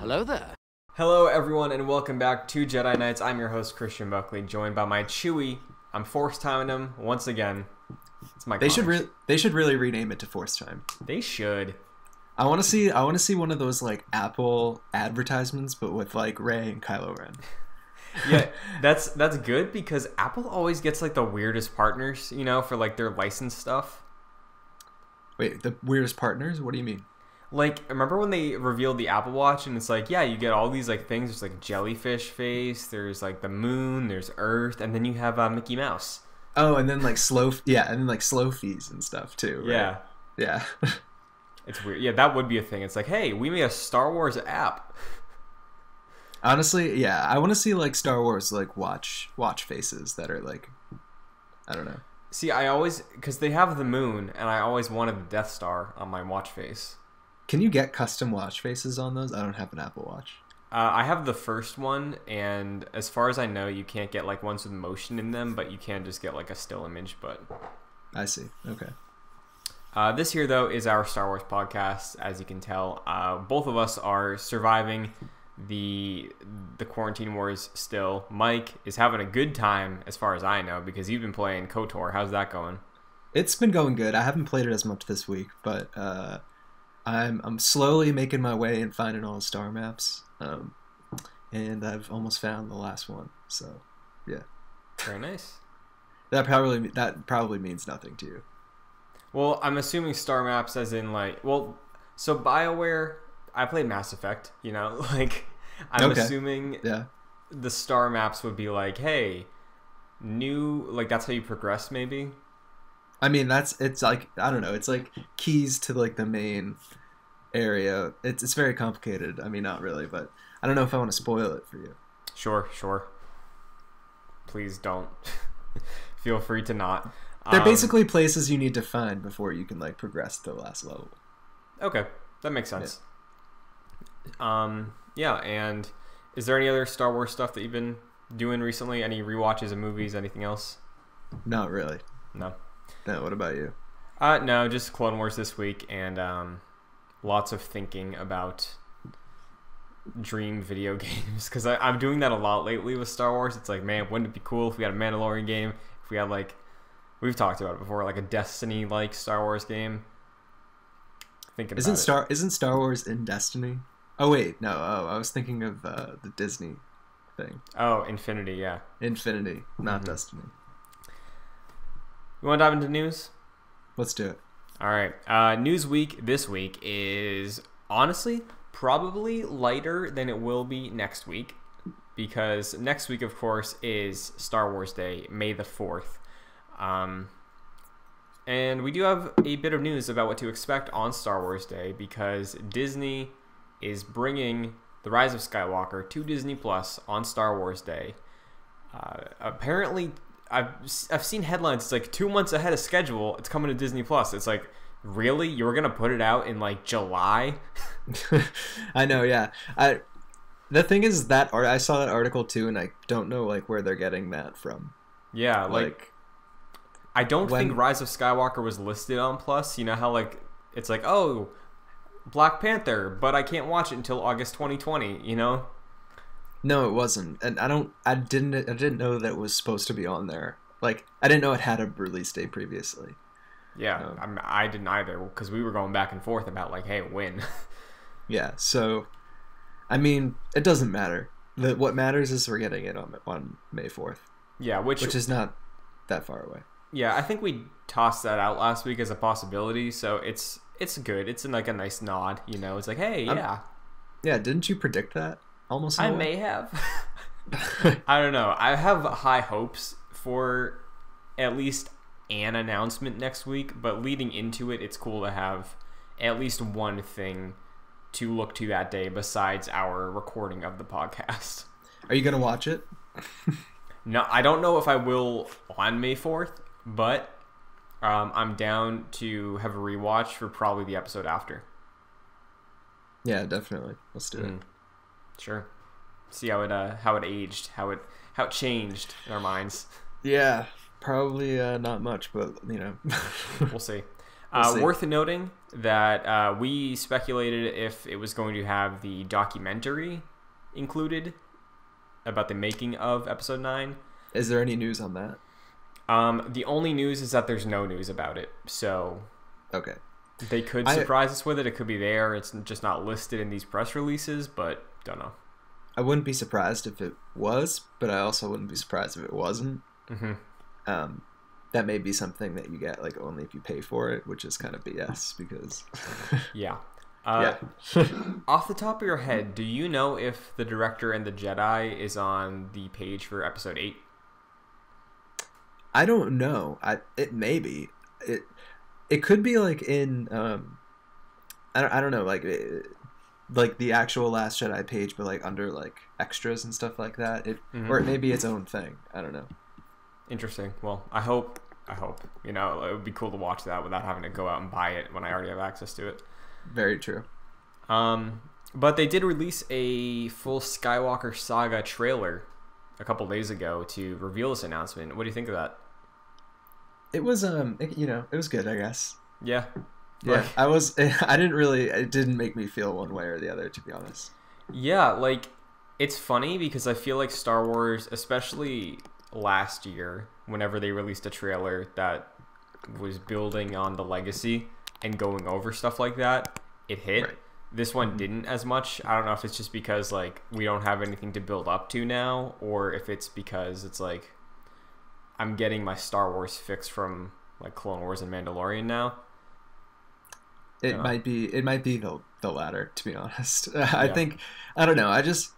Hello there. Hello, everyone, and welcome back to Jedi Nights. I'm your host, Christian Buckley, joined by my Chewie. I'm force timing him once again. It's my. They should comic. re- they should really rename it to Force Time. They should. I want to see I want to see one of those like Apple advertisements, but with like Rey and Kylo Ren. Yeah, that's that's good because Apple always gets like the weirdest partners, you know, for like their license stuff. Wait, the weirdest partners? What do you mean? Like, remember when they revealed the Apple Watch and it's like, yeah, you get all these like things. There's like jellyfish face. There's like the moon. There's Earth, and then you have uh, Mickey Mouse. Oh, and then like slow yeah, and then like slow fees and stuff too. Right? Yeah, yeah. it's weird. Yeah, that would be a thing. It's like, hey, we made a Star Wars app. Honestly, yeah, I want to see like Star Wars like watch watch faces that are like, I don't know. See, I always because they have the moon, and I always wanted the Death Star on my watch face. Can you get custom watch faces on those? I don't have an Apple Watch. Uh, I have the first one, and as far as I know, you can't get like ones with motion in them, but you can just get like a still image. But I see. Okay. uh, this here, though, is our Star Wars podcast. As you can tell, uh, both of us are surviving the the quarantine wars. Still, Mike is having a good time, as far as I know, because you've been playing Kotor. How's that going? It's been going good. I haven't played it as much this week, but uh, I'm I'm slowly making my way and finding all the star maps. Um, and I've almost found the last one. So yeah. Very nice. that probably that probably means nothing to you. Well, I'm assuming star maps as in like well, so BioWare. I played Mass Effect. You know, like I'm Okay. assuming Yeah. the star maps would be like, hey, new like that's how you progress maybe. I mean that's it's like I don't know. It's like keys to like the main area. It's it's very complicated. I mean not really, but I don't know if I want to spoil it for you. Sure, sure. Please don't. Feel free to not. They're Um, basically places you need to find before you can like progress to the last level. okay. That makes sense. Um, yeah, and is there any other Star Wars stuff that you've been doing recently? Any rewatches of movies? Anything else? Not really. No. No, what about you? Uh, no, just Clone Wars this week and um, lots of thinking about dream video games because I'm doing that a lot lately with Star Wars. It's like, man, wouldn't it be cool if we had a Mandalorian game? If we had like, we've talked about it before, like a Destiny like Star Wars game. Thinking Isn't. Star isn't Star Wars in Destiny? Oh wait, no. Oh, I was thinking of uh, the Disney thing, Oh, Infinity, yeah. Infinity, not Mhm. Destiny. You want to dive into news? Let's do it. All right. Uh, news week this week is honestly probably lighter than it will be next week because next week, of course, is Star Wars Day, May the 4th. Um, and we do have a bit of news about what to expect on Star Wars Day because Disney is bringing The Rise of Skywalker to Disney Plus on Star Wars Day. Uh, apparently, I've I've seen headlines. It's like two months ahead of schedule. It's coming to Disney Plus. It's like really you were gonna put it out in like July? I know. Yeah. I. The thing is that art. I saw that article too, and I don't know like where they're getting that from. Yeah, like, Like, I don't when- think Rise of Skywalker was listed on Plus. You know how like it's like oh Black Panther, but I can't watch it until August 2020. You know? No, it wasn't, and I don't. I didn't. I didn't know that it was supposed to be on there. Like, I didn't know it had a release date previously. Yeah, No. I'm, I didn't either because we were going back and forth about like hey when. Yeah. So, I mean, it doesn't matter. The, what matters is we're getting it on on May fourth, yeah, which, which is not that far away. yeah I think we tossed that out last week as a possibility. So it's it's good. It's like a nice nod. You know, it's like hey yeah. Yeah, didn't you predict that? Almost. in I a way? may have. I don't know. I have high hopes for at least an announcement next week, but leading into it, it's cool to have at least one thing to look to that day besides our recording of the podcast. Are you gonna watch it? No, I don't know if I will on May 4th, but um, I'm down to have a rewatch for probably the episode after. Yeah, definitely. Let's do it. Sure. See how it uh, how it aged, how it how it changed in our minds. Yeah, probably uh, not much, but you know. We'll see. We'll uh, see. Worth noting, that uh, we speculated if it was going to have the documentary included about the making of episode 9. Is there any news on that? Um, the only news is that there's no news about it. So Okay. they could I- surprise us with it. It could be there. It's just not listed in these press releases, but don't know. I wouldn't be surprised if it was, but I also wouldn't be surprised if it wasn't. hmm Um, that may be something that you get like only if you pay for it, which is kind of BS because Yeah. Uh, yeah. Off the top of your head, do you know if the director and the Jedi is on the page for episode 8? I don't know. I it may be it. It could be like in um, I don't, I don't know like it, like the actual Last Jedi page, but like under like extras and stuff like that. It Mhm. or it may be its own thing. I don't know. Interesting. Well, I hope. I hope. You know, it would be cool to watch that without having to go out and buy it when I already have access to it. Very true. Um, but they did release a full Skywalker Saga trailer a couple days ago to reveal this announcement. What do you think of that? It was um, it, you know, it was good. I guess. Yeah. Yeah, Like- I was. I didn't really. It didn't make me feel one way or the other, to be honest. Yeah, like it's funny because I feel like Star Wars, especially last year, whenever they released a trailer that was building on the legacy and going over stuff like that, it hit. Right. This one mm-hmm. didn't as much. I don't know if it's just because like we don't have anything to build up to now, or if it's because it's like I'm getting my Star Wars fix from like Clone Wars and Mandalorian now. It Yeah. might be. It might be the the latter, to be honest. I Yeah. think. I don't know. I just.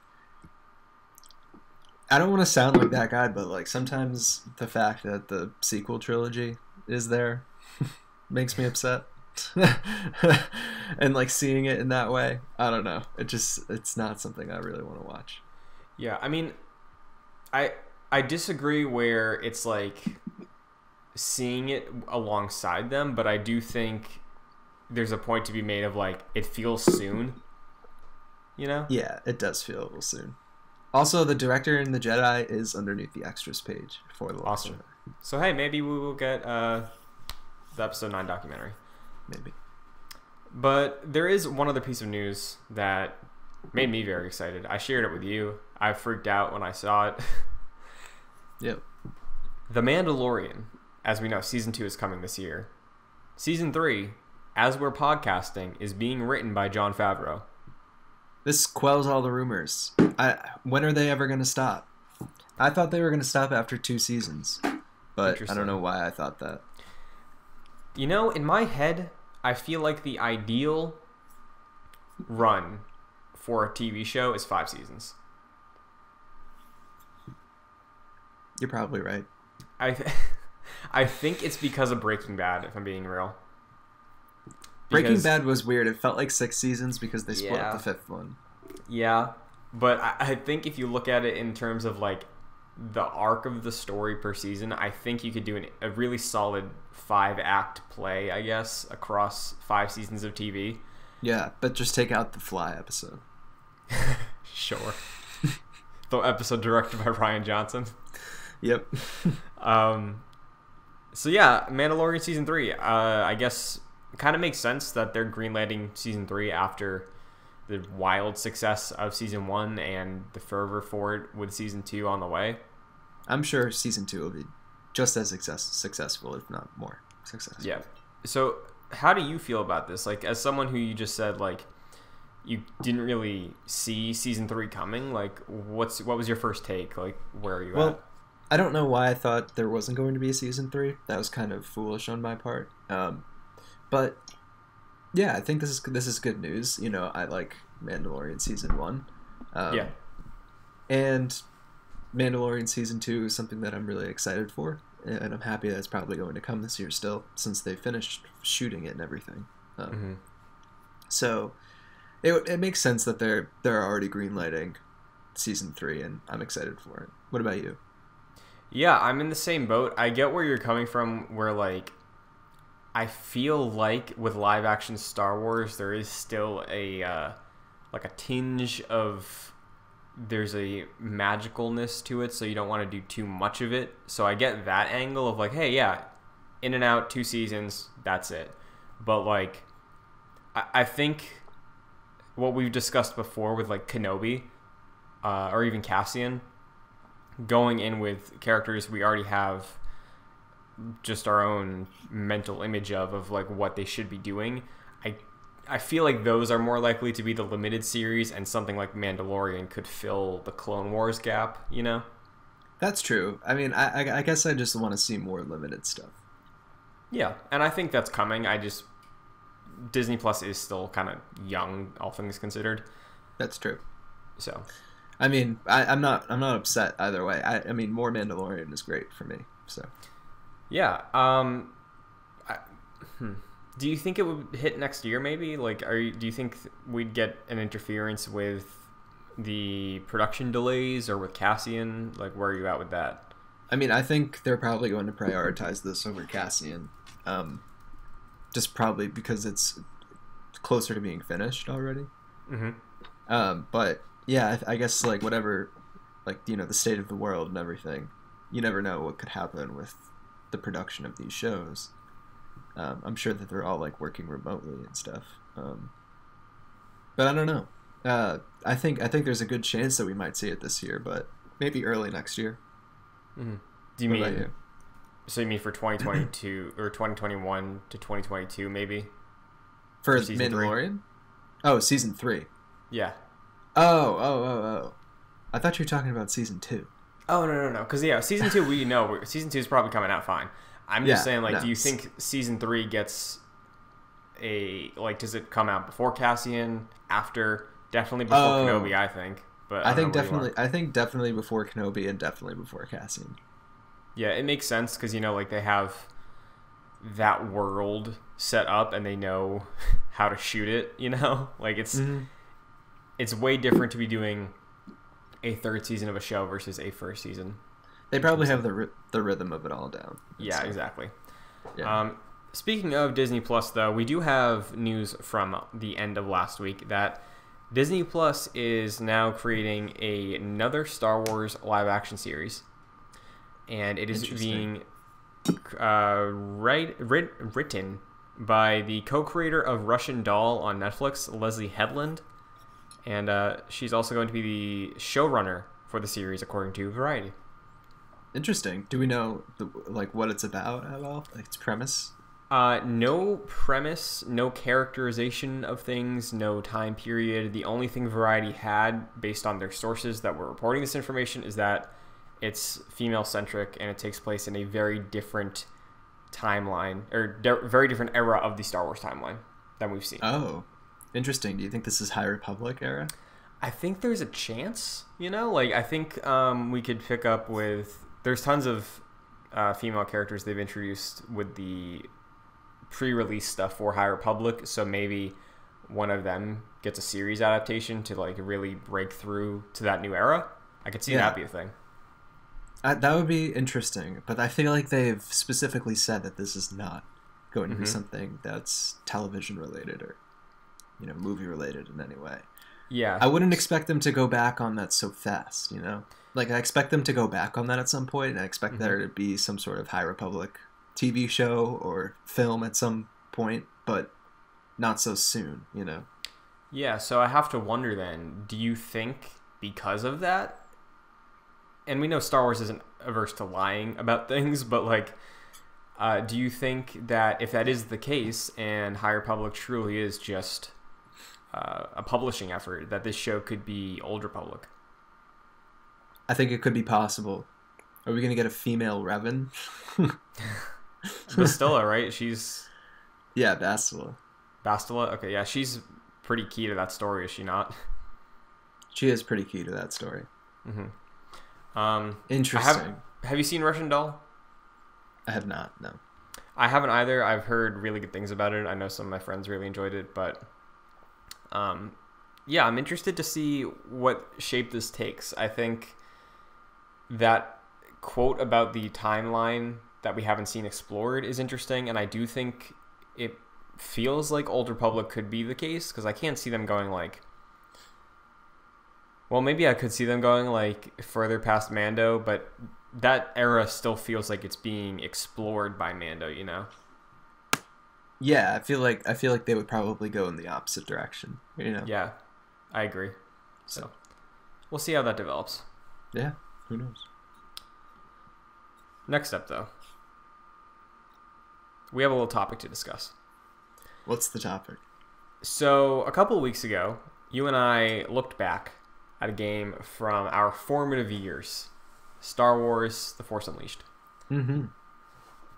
I don't want to sound like that guy, but like sometimes the fact that the sequel trilogy is there makes me upset. and like seeing it in that way, I don't know. It just it's not something I really want to watch. Yeah, I mean, I I disagree where it's like seeing it alongside them, but I do think there's a point to be made of like it feels soon. You know? Yeah, it does feel a little soon. Also, the director and the Jedi is underneath the extras page for the last Awesome. Jedi, So hey, maybe we will get uh the episode 9 documentary. maybe. But there is one other piece of news that made me very excited. I shared it with you. I freaked out when I saw it. Yep. The Mandalorian, as we know, season two is coming this year. Season three, as we're podcasting, is being written by Jon Favreau. This quells all the rumors. I when are they ever going to stop? I thought they were going to stop after two seasons, but I don't know why I thought that. You know, in my head, I feel like the ideal run for a TV show is five seasons. You're probably right. I, th- I think it's because of Breaking Bad. If I'm being real. Breaking Bad was weird. It felt like six seasons because they split Yeah. up the fifth one. Yeah, but I, I think if you look at it in terms of like the arc of the story per season, I think you could do an, a really solid five act play, I guess, across five seasons of TV. Yeah, but just take out the Fly episode. Sure. the episode directed by Rian Johnson. Yep. Um, so yeah, Mandalorian season three. Uh, I guess kind of makes sense that they're greenlighting season three after the wild success of season one and the fervor for it with season two on the way. I'm sure season two will be just as success- successful, if not more successful. Yeah. So, how do you feel about this? Like, as someone who you just said, like, you didn't really see season three coming. Like, what's what was your first take? Like, where are you Well, at? I don't know why I thought there wasn't going to be a season three. That was kind of foolish on my part. Um, but yeah, I think this is this is good news. You know, I like Mandalorian season one. Um, yeah. and Mandalorian season two is something that I'm really excited for, and I'm happy that it's probably going to come this year still, since they finished shooting it and everything. Um, hmm So it, it makes sense that they're they're already greenlighting season three, and I'm excited for it. What about you? Yeah, I'm in the same boat. I get where you're coming from. Where like, I feel like with live action Star Wars, there is still a uh, like a tinge of there's a magicalness to it, so you don't want to do too much of it. So I get that angle of like, hey, yeah, in and out, two seasons, that's it. But like, I, I think what we've discussed before with like Kenobi, uh, or even Cassian, going in with characters we already have just our own mental image of of like what they should be doing. I I feel like those are more likely to be the limited series, and something like Mandalorian could fill the Clone Wars gap. You know. That's true. I mean, I, I, I guess I just want to see more limited stuff. Yeah, and I think that's coming. I just Disney Plus is still kind of young, all things considered. That's true. So, I mean, I, I'm not I'm not upset either way. I, I mean, more Mandalorian is great for me. So, yeah. Um, I, hmm. do you think it would hit next year? Maybe like, are you, do you think we'd get an interference with the production delays or with Cassian? Like, where are you at with that? I mean, I think they're probably going to prioritize this over Cassian. Um, just probably because it's closer to being finished already. Mm-hmm. Um, but yeah, I, I guess like whatever, like you know, the state of the world and everything, you never know what could happen with the production of these shows. Um, I'm sure that they're all like working remotely and stuff. Um, but I don't know. Uh, I think I think there's a good chance that we might see it this year, but maybe early next year. Mm-hmm. Do you What mean you? so? You mean for 2022 or 2021 to 2022, maybe? For For season three? Oh, season three. Yeah. Oh, oh, oh, oh. I thought you were talking about season two. Oh no no no! Because yeah, season two we know season two is probably coming out fine. I'm just Yeah, saying, like, no. do you think season three gets a like? Does it come out before Cassian? After? Definitely before Oh. Kenobi, I think. But I, don't think know where you are. definitely. I think definitely before Kenobi and definitely before Cassian. Yeah, it makes sense because you know, like they have that world set up and they know how to shoot it. You know, like it's Mm-hmm. it's way different to be doing a third season of a show versus a first season. They probably have the the rhythm of it all down. Yeah, So, exactly. Yeah. Um, speaking of Disney Plus, though, we do have news from the end of last week that Disney Plus is now creating a, another Star Wars live action series, and it is being uh, write, writ, written by the co-creator of Russian Doll on Netflix, Leslye Headland, and uh, she's also going to be the showrunner for the series, according to Variety. Interesting. Do we know the, like what it's about at all? Like its premise? Uh, no premise, no characterization of things, no time period. The only thing Variety had, based on their sources that were reporting this information, is that it's female centric and it takes place in a very different timeline or very different era of the Star Wars timeline than we've seen. Oh, interesting. Do you think this is High Republic era? I think there's a chance, you know, like I think um, we could pick up with. There's tons of uh, female characters they've introduced with the pre-release stuff for High Republic, so maybe one of them gets a series adaptation to like really break through to that new era. I could see Yeah. that be a thing. Uh, that would be interesting, but I feel like they've specifically said that this is not going to be Mhm. something that's television related or you know movie related in any way. Yeah, I wouldn't expect them to go back on that so fast, you know? Like, I expect them to go back on that at some point, and I expect there to be some sort of High Republic TV show or film at some point, but not so soon, you know? Yeah, so I have to wonder then, do you think because of that? And we know Star Wars isn't averse to lying about things, but like, uh, do you think that if that is the case and High Republic truly is just uh, a publishing effort, that this show could be Old Republic? I think it could be possible. Are we going to get a female Revan? Bastila, right? She's yeah, Bastila. Bastilla. Okay, yeah, she's pretty key to that story, is she not? She is pretty key to that story. Mm-hmm. Um, Interesting. have. Have you seen Russian Doll? I have not, no. I haven't either. I've heard really good things about it. I know some of my friends really enjoyed it, but um, yeah, I'm interested to see what shape this takes. I think that quote about the timeline that we haven't seen explored is interesting, and I do think it feels like Old Republic could be the case because I can't see them going like. Well, maybe I could see them going like further past Mando, but that era still feels like it's being explored by Mando, you know? Yeah, I feel like I feel like they would probably go in the opposite direction. You know? Yeah, I agree. So we'll see how that develops. Yeah. Who knows? Next up, though, we have a little topic to discuss. What's the topic? So, a couple of weeks ago, you and I looked back at a game from our formative years Star Wars The Force Unleashed. Mm-hmm.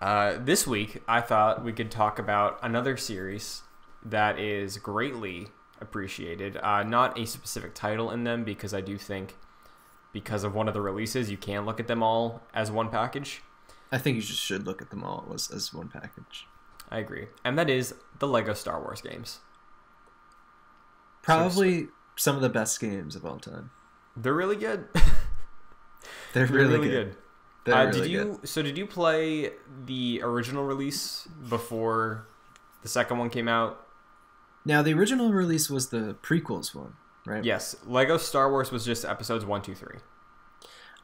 Uh, this week, I thought we could talk about another series that is greatly appreciated. Uh, not a specific title in them, because I do think, because of one of the releases, you can look at them all as one package. I think you just should look at them all as, as one package. I agree. And that is the Lego Star Wars games. Probably some of the best games of all time. They're really good. They're They're really, good. They're Uh, really did you? good. So did you play the original release before the second one came out? Now the original release was the prequels one, right? Yes. Lego Star Wars was just episodes one, two, three.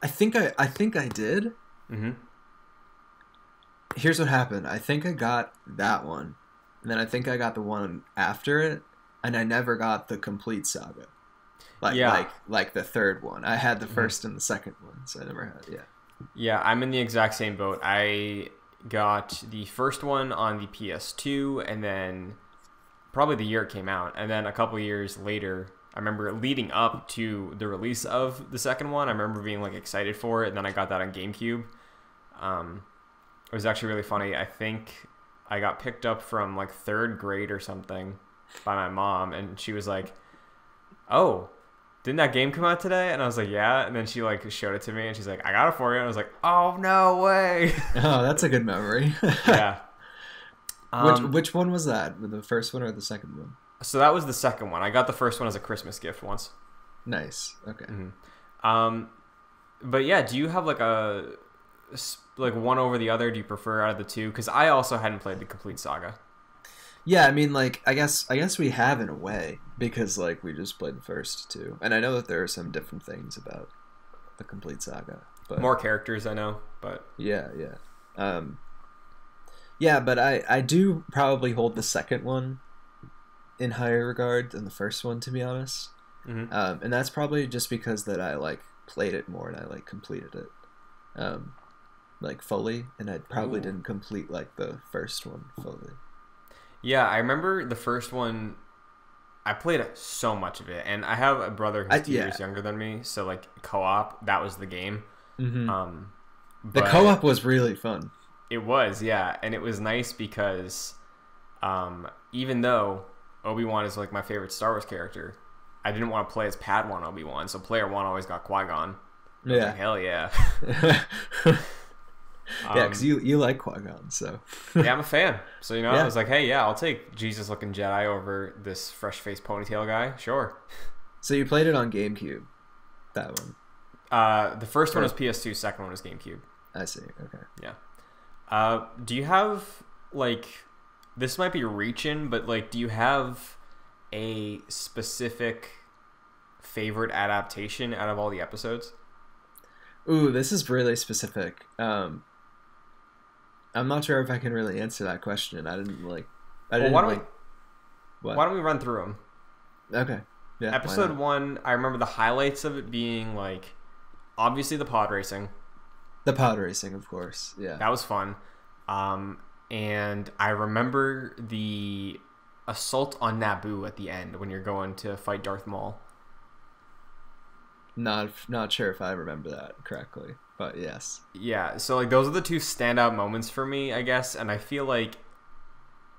I think I I think I did. Mm-hmm. Here's what happened. I think I got that one. And then I think I got the one after it, and I never got the complete saga. Like Yeah. like like the third one. I had the Mhm. 1st and the second one, so I never had yeah. Yeah, I'm in the exact same boat. I got the first one on the PS2, and then probably the year it came out, and then a couple years later, I remember leading up to the release of the second one. I remember being like excited for it, and then I got that on GameCube. Um, it was actually really funny. I think I got picked up from like third grade or something by my mom, and she was like, "Oh." Didn't that game come out today? And I was like, yeah. And then she like showed it to me, and she's like, I got it for you. And I was like, oh no way. Oh, that's a good memory. yeah. which Um, which one was that? The first one or the second one? so that was the second one. I got the first one as a Christmas gift once. Nice. Okay. Um, but yeah, do you have like a like one over the other? Do you prefer out of the two? Because I also hadn't played the complete saga. Yeah, I mean, like, I guess, I guess we have in a way because, like, we just played the first two, and I know that there are some different things about the complete saga, but More characters, I know, but yeah, yeah, um, yeah, but I, I do probably hold the second one in higher regard than the first one, to be honest, mhm. um, and that's probably just because that I like played it more and I like completed it, um, like fully, and I probably Ooh. didn't complete like the first one fully. Yeah, I remember the first one. I played so much of it, and I have a brother who's I- two yeah. years younger than me, so like co-op, that was the game. Mm-hmm. Um, the co-op was really fun. It was, yeah, and it was nice because um, even though Obi Wan is like my favorite Star Wars character, I didn't want to play as Padawan Obi Wan, so player one always got Qui Gon. Yeah. hell yeah. yeah, Um, because you you like Qui Gon, so yeah, I'm a fan. So you know, I was like, hey, yeah, I'll take Jesus looking Jedi over this fresh face ponytail guy. Sure. so you played it on GameCube. That one, Uh, the first one was PS2, second one was GameCube. I see. Okay. Yeah. Uh, do you have like this might be reaching, but like, do you have a specific favorite adaptation out of all the episodes? Ooh, this is really specific. Um, I'm not sure if I can really answer that question. I didn't like. I Well, didn't why don't like. What? Why don't we run through them? Okay. Yeah. Episode one, I remember the highlights of it being like, obviously the pod racing. The pod racing, of course. Yeah. That was fun. Um, and I remember the assault on Naboo at the end when you're going to fight Darth Maul. Not not sure if I remember that correctly, but yes. Yeah, so like those are the two standout moments for me, I guess, and I feel like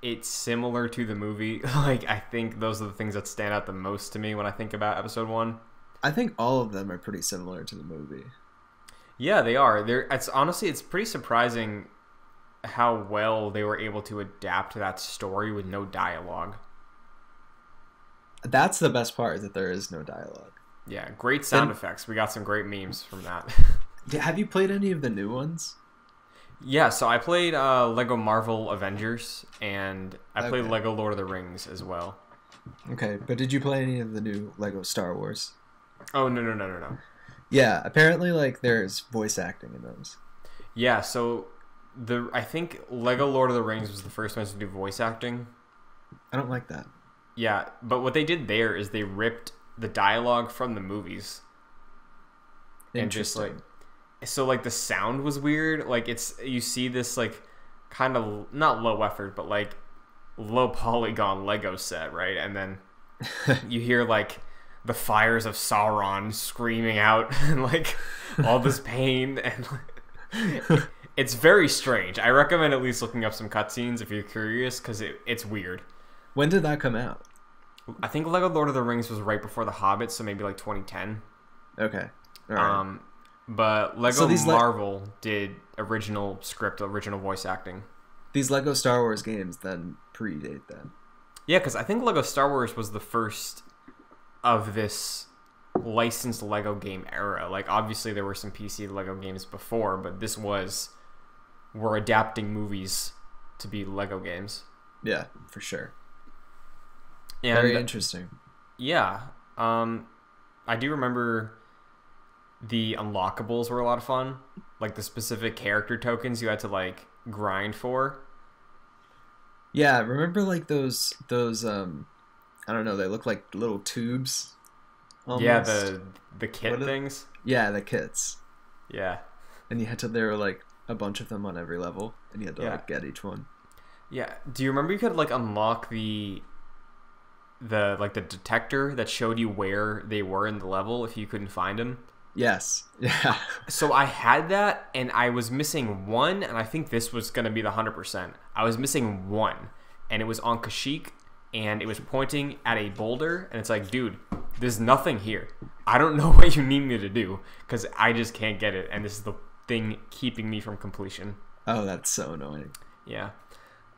it's similar to the movie. like I think those are the things that stand out the most to me when I think about episode 1. I think all of them are pretty similar to the movie. Yeah, they are. They're it's honestly it's pretty surprising how well they were able to adapt that story with no dialogue. That's the best part that there is no dialogue. Yeah, great sound And- effects. We got some great memes from that. Have you played any of the new ones? yeah, so I played uh, Lego Marvel Avengers and I played Lego Lord of the Rings as well. Okay, but did you play any of the new Lego Star Wars? Oh no no no no no. Yeah, apparently like there's voice acting in those. Yeah, so the I think Lego Lord of the Rings was the first one to do voice acting. I don't like that. Yeah, but what they did there is they ripped the dialogue from the movies and just like so like the sound was weird. Like it's you see this like kind of not low effort, but like low polygon Lego set, right? And then you hear like the fires of Sauron screaming out and like all this pain and like, it's very strange. I recommend at least looking up some cutscenes if you're curious because it, it's weird. When did that come out? I think Lego Lord of the Rings was right before The Hobbit, so maybe like 2010. Okay. All right. Um, but Lego So these le- Marvel did original script, original voice acting. These Lego Star Wars games then predate that. Yeah, because I think Lego Star Wars was the first of this licensed Lego game era. Like, obviously, there were some PC Lego games before, but this was we're adapting movies to be Lego games. Yeah, for sure. And Very interesting. yeah, um, I do remember the unlockables were a lot of fun. Like the specific character tokens you had to like grind for. Yeah, remember like those those um I don't know, they look like little tubes. Yeah, the the kit What are- things. Yeah, the kits. Yeah. And you had to there were like a bunch of them on every level and you had to Yeah. like get each one. Yeah. Do you remember you could like unlock the the like the detector that showed you where they were in the level if you couldn't find them? Yes. Yeah. So I had that and I was missing one and I think this was going to be the 100%. I was missing one and it was on Kashyyyk and it was pointing at a boulder and it's like, dude, there's nothing here. I don't know what you need me to do cuz I just can't get it and this is the thing keeping me from completion. Oh, that's so annoying. Yeah.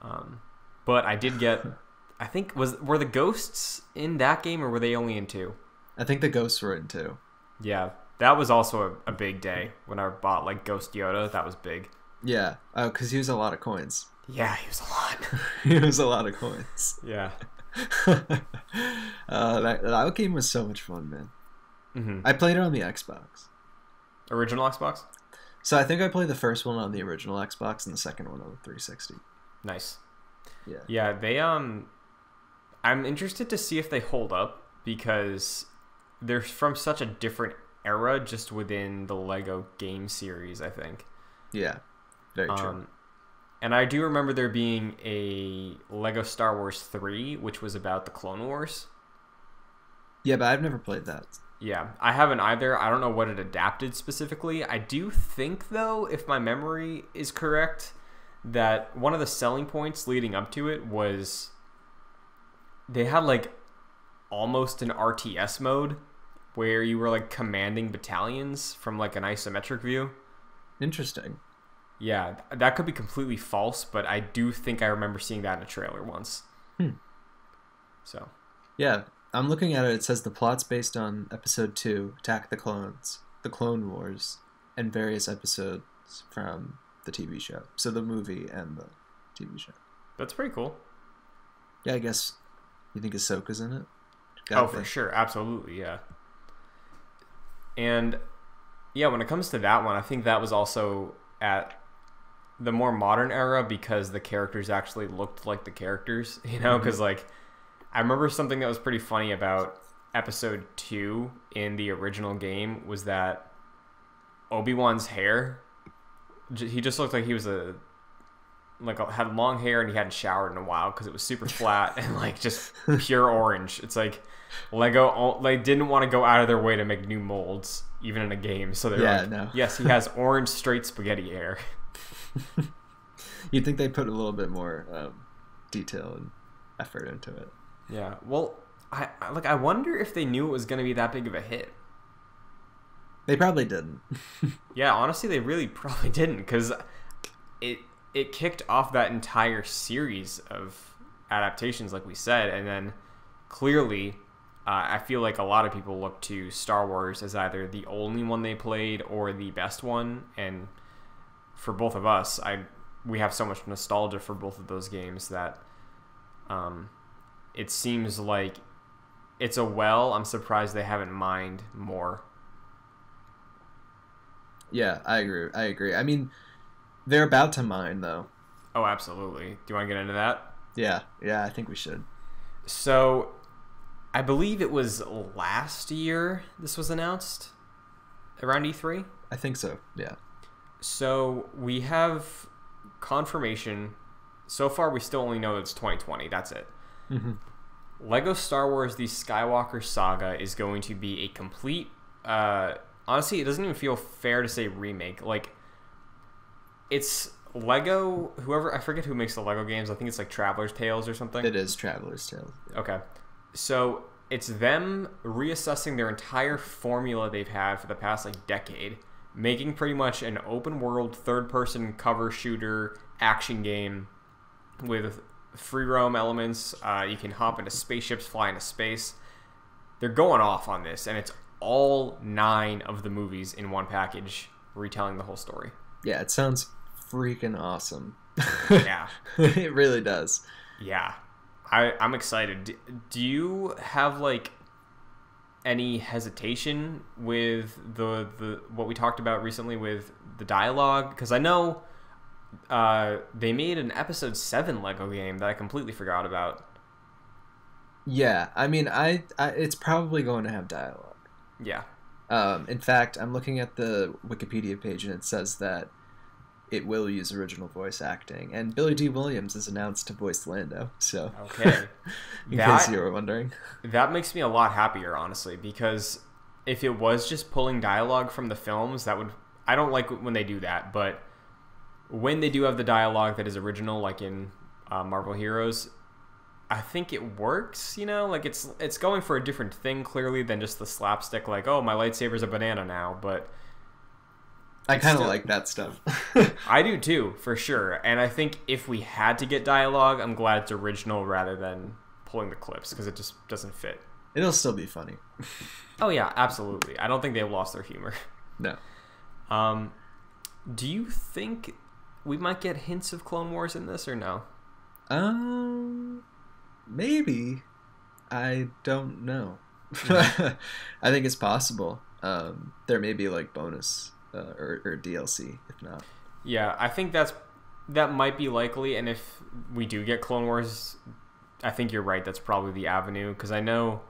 Um, but I did get I think was were the ghosts in that game or were they only in 2? I think the ghosts were in two. Yeah. That was also a, a big day when I bought like Ghost Yoda. That was big. Yeah. Oh, because he was a lot of coins. Yeah, he was a lot. he was a lot of coins. yeah. uh, that, that game was so much fun, man. hmm I played it on the Xbox. Original Xbox. So I think I played the first one on the original Xbox and the second one on the 360. Nice. Yeah. Yeah, they um, I'm interested to see if they hold up because they're from such a different era, just within the Lego game series. I think. Yeah. Very true. Um, and I do remember there being a Lego Star Wars 3, which was about the Clone Wars. yeah, but I've never played that. Yeah, I haven't either. I don't know what it adapted specifically. I do think, though, if my memory is correct, that one of the selling points leading up to it was they had like almost an RTS mode where you were like commanding battalions from like an isometric view. Interesting. Yeah, that could be completely false, but I do think I remember seeing that in a trailer once. Hmm. So, Yeah, I'm looking at it. It says the plot's based on episode 2, Attack the Clones, The Clone Wars, and various episodes from the TV show. So the movie and the TV show. that's pretty cool. Yeah, I guess you think Ahsoka's in it? oh, Gotta for be. sure. Absolutely, yeah. And yeah, when it comes to that one, I think that was also at the more modern era because the characters actually looked like the characters, you know, because mm-hmm. like I remember something that was pretty funny about episode 2 in the original game was that Obi-Wan's hair he just looked like he was a like had long hair and he hadn't showered in a while because it was super flat and like just pure orange. It's like Lego like didn't want to go out of their way to make new molds even in a game. So they're Yeah, like, no. yes, he has orange straight spaghetti hair. You'd think they put a little bit more um, detail and effort into it. Yeah. Well, I I- like I wonder if they knew it was going to be that big of a hit. They probably didn't. Yeah, honestly, they really probably didn't because it it kicked off that entire series of adaptations, like we said, and then clearly, uh, I feel like a lot of people look to Star Wars as either the only one they played or the best one, and for both of us, I we have so much nostalgia for both of those games that um, it seems like it's a well. I'm surprised they haven't mined more. Yeah, I agree. I agree. I mean, They're about to mine though. Oh, absolutely. Do you want to get into that? Yeah, yeah, I think we should. So, I believe it was last year this was announced around E3. I think so. Yeah. So we have confirmation. So far, we still only know it's 2020. That's it. Mm-hmm. Lego Star Wars: The Skywalker Saga is going to be a complete. Uh, honestly, it doesn't even feel fair to say remake. Like, it's Lego. Whoever I forget who makes the Lego games. I think it's like Traveller's Tales or something. It is Traveller's Tales. Yeah. Okay. So it's them reassessing their entire formula they've had for the past like decade, making pretty much an open world third person cover shooter action game with free roam elements. Uh, you can hop into spaceships, fly into space. They're going off on this, and it's all nine of the movies in one package, retelling the whole story. Yeah, it sounds freaking awesome. Yeah. it really does. Yeah, I I'm excited. Do, do you have like any hesitation with the the what we talked about recently with the dialogue? Because I know uh, they made an episode seven Lego game that I completely forgot about. Yeah, I mean, I, I it's probably going to have dialogue. Yeah, Um, in fact, I'm looking at the Wikipedia page and it says that it will use original voice acting, and Billy Dee Williams is announced to voice Lando. So, Okay. in That- case you were wondering, that makes me a lot happier, honestly, because if it was just pulling dialogue from the films, that would I don't like when they do that, but when they do have the dialogue that is original, like in uh, Marvel Heroes, I think it works. You know, like it's it's going for a different thing clearly than just the slapstick, like oh my lightsaber's a banana now. But I kind of like that stuff. I do too, for sure. And I think if we had to get dialogue, I'm glad it's original rather than pulling the clips because it just doesn't fit. It'll still be funny. Oh yeah, absolutely. I don't think they've lost their humor. No. Um, do you think we might get hints of Clone Wars in this or no? Um, maybe. I don't know. I think it's possible. Um, there may be like bonus uh, or, or DLC, if not. Yeah, I think that's that might be likely. And if we do get Clone Wars, I think you're right. That's probably the avenue because I know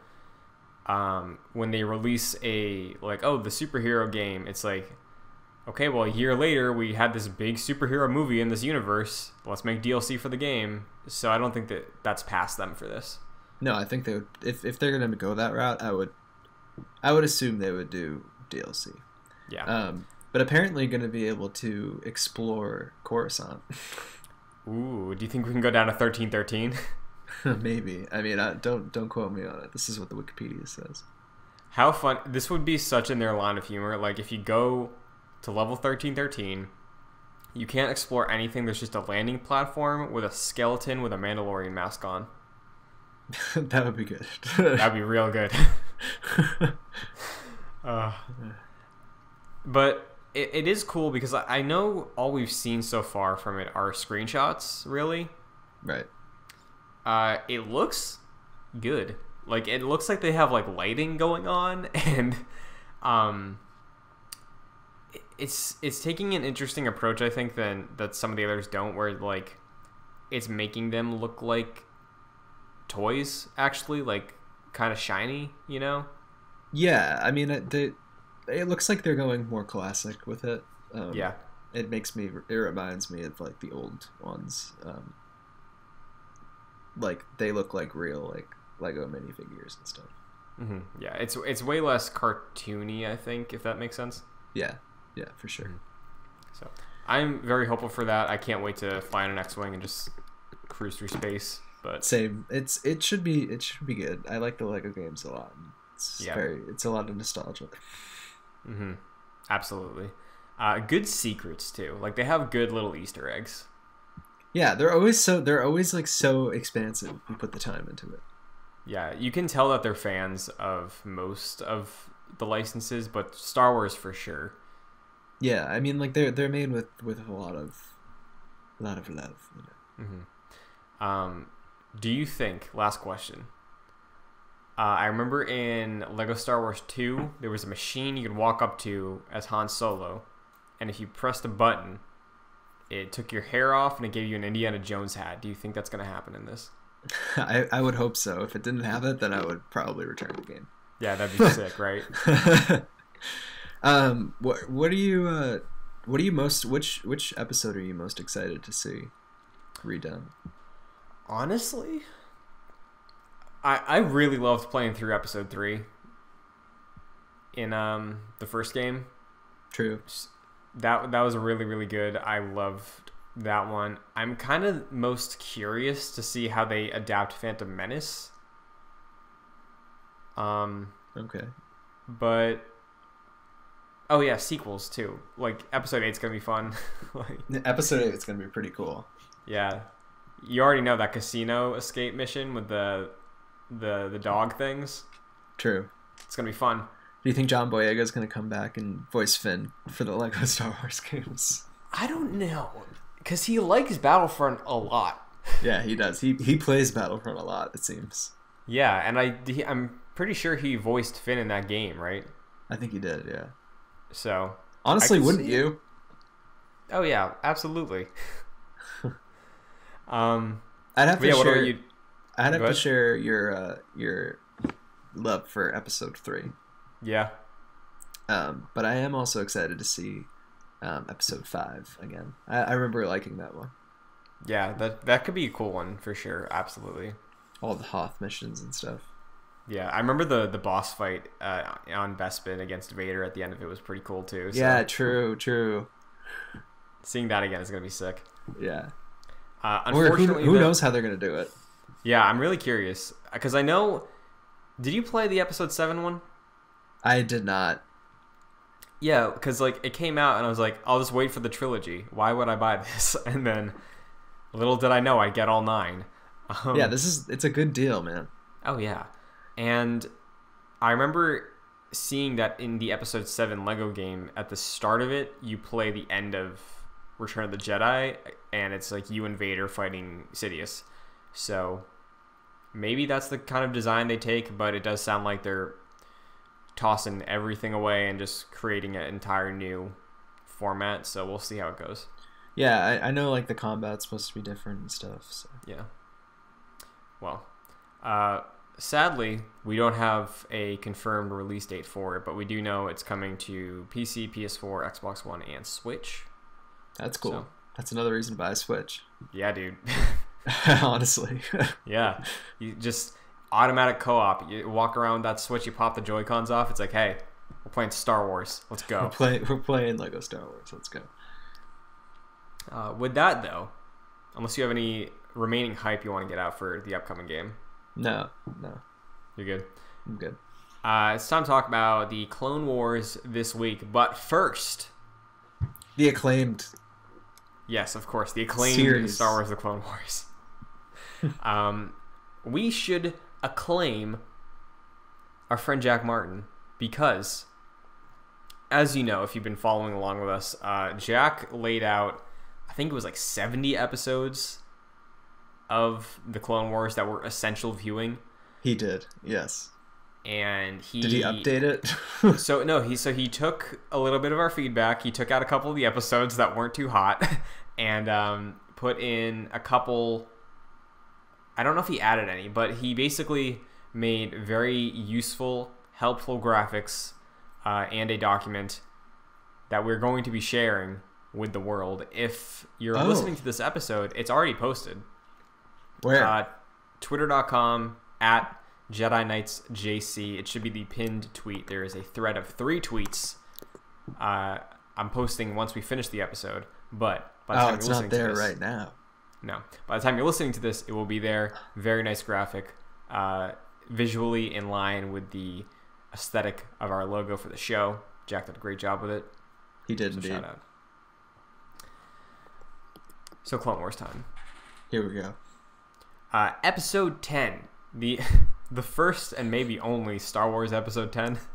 um, when they release a like oh the superhero game, it's like okay, well a year later we had this big superhero movie in this universe. Let's make DLC for the game. So I don't think that that's past them for this. No, I think they would. If if they're gonna go that route, I would. I would assume they would do DLC. Yeah. Um, but apparently going to be able to explore Coruscant. Ooh, do you think we can go down to thirteen thirteen? Maybe. I mean, I, don't don't quote me on it. This is what the Wikipedia says. How fun! This would be such in their line of humor. Like if you go to level thirteen thirteen, you can't explore anything. There's just a landing platform with a skeleton with a Mandalorian mask on. that would be good. That'd be real good. uh, but it, it is cool because I, I know all we've seen so far from it are screenshots. Really, right. uh, it looks good. Like it looks like they have like lighting going on, and um, it's it's taking an interesting approach. I think than that some of the others don't, where like it's making them look like toys, actually, like kind of shiny. You know? Yeah, I mean, it, they, it looks like they're going more classic with it. Um, Yeah. It makes me. It reminds me of like the old ones. Um, like they look like real like Lego minifigures and stuff. hmm Yeah. It's it's way less cartoony. I think if that makes sense. Yeah, yeah, for sure. So I'm very hopeful for that. I can't wait to fly on an X-wing and just cruise through space. But Same. It's it should be it should be good. I like the Lego games a lot. It's Yeah. very. It's a lot of nostalgia. Hmm absolutely, uh, good secrets too. Like they have good little Easter eggs. Yeah, they're always so. They're always like so expansive. You put the time into it. Yeah, you can tell that they're fans of most of the licenses, but Star Wars for sure. Yeah, I mean, like they're they're made with with a lot of, a lot of love. You know? hmm Um, do you think? Last question. Uh, I remember in Lego Star Wars 2, there was a machine you could walk up to as Han Solo, and if you pressed a button, it took your hair off and it gave you an Indiana Jones hat. Do you think that's going to happen in this? I, I would hope so. If it didn't have it, then I would probably return the game. Yeah, that'd be sick, right? um, what what are you uh, what are you most which which episode are you most excited to see redone? Honestly, I I really loved playing through episode three in um the first game. True. That that was really really good. I loved that one. I'm kind of most curious to see how they adapt Phantom Menace. Um, Okay. but oh yeah, sequels too. Like episode eight's gonna be fun. like Episode eight is gonna be pretty cool. yeah, you already know that casino escape mission with the the the dog things. True. It's gonna be fun. Do you think John Boyega is gonna come back and voice Finn for the Lego Star Wars games? I don't know because he likes Battlefront a lot. Yeah, he does. He he plays Battlefront a lot. It seems. Yeah, and I he, I'm pretty sure he voiced Finn in that game, right? I think he did. Yeah. So Honestly, wouldn't you? oh yeah, absolutely. um, I'd have to yeah, share. are you? I'd have Go to ahead. share your uh, your love for episode three. Yeah, Um, but I am also excited to see um, episode five again. I, I remember liking that one. yeah, that that could be a cool one for sure. Absolutely. All the Hoth missions and stuff. Yeah, I remember the the boss fight uh, on Bespin against Vader at the end of it was pretty cool too. So Yeah, true, true. seeing that again is gonna be sick. Yeah. Uh, Or who, unfortunately, who the- knows how they're gonna do it? Yeah, I'm really curious because I know. Did you play the episode seven one? I did not. Yeah, because like it came out and I was like, I'll just wait for the trilogy. Why would I buy this? And then, little did I know I'd get all nine. Um, Yeah, this is it's a good deal, man. Oh yeah, and I remember seeing that in the episode seven Lego game at the start of it, you play the end of Return of the Jedi, and it's like you and Vader fighting Sidious. So maybe that's the kind of design they take, but it does sound like they're tossing everything away and just creating an entire new format. So we'll see how it goes. Yeah, I, I know like the combat's supposed to be different and stuff. So. Yeah. Well, uh, sadly, we don't have a confirmed release date for it, but we do know it's coming to PC, PS4, Xbox One, and Switch. That's cool. So- That's another reason to buy a Switch. Yeah, dude. Honestly. yeah. You just automatic co-op. You walk around that Switch, you pop the Joy Cons off. It's like, hey, we're playing Star Wars. Let's we're, go. play, we're playing Lego Star Wars. Let's go. Uh, with that, though, unless you have any remaining hype you want to get out for the upcoming game, No, no, you're good. I'm good. Uh, it's time to talk about the Clone Wars this week. But first, The acclaimed. Yes, of course, the acclaimed Series. Star Wars: The Clone Wars. Um, we should acclaim our friend Jack Martin because, as you know, if you've been following along with us, uh, Jack laid out, I think it was like seventy episodes of the Clone Wars that were essential viewing, He did. Yes. and he Did he update it? so no, he so he took a little bit of our feedback. He took out a couple of the episodes that weren't too hot, and um, put in a couple. I don't know if he added any, but he basically made very useful, helpful graphics uh, and a document that we're going to be sharing with the world. If you're Oh. listening to this episode, it's already posted Where? uh, twitter.com at Jedi Nights JC. It should be the pinned tweet. There is a thread of three tweets. Uh, I'm posting once we finish the episode, but by the oh, time it's you're not listening to there this, right now. No, by the time you're listening to this, it will be there. Very nice graphic, uh, visually in line with the aesthetic of our logo for the show. Jack did a great job with it. He did So indeed. shout out. So Clone Wars time. Here we go. Uh, episode 10. The the first and maybe only Star Wars episode 10.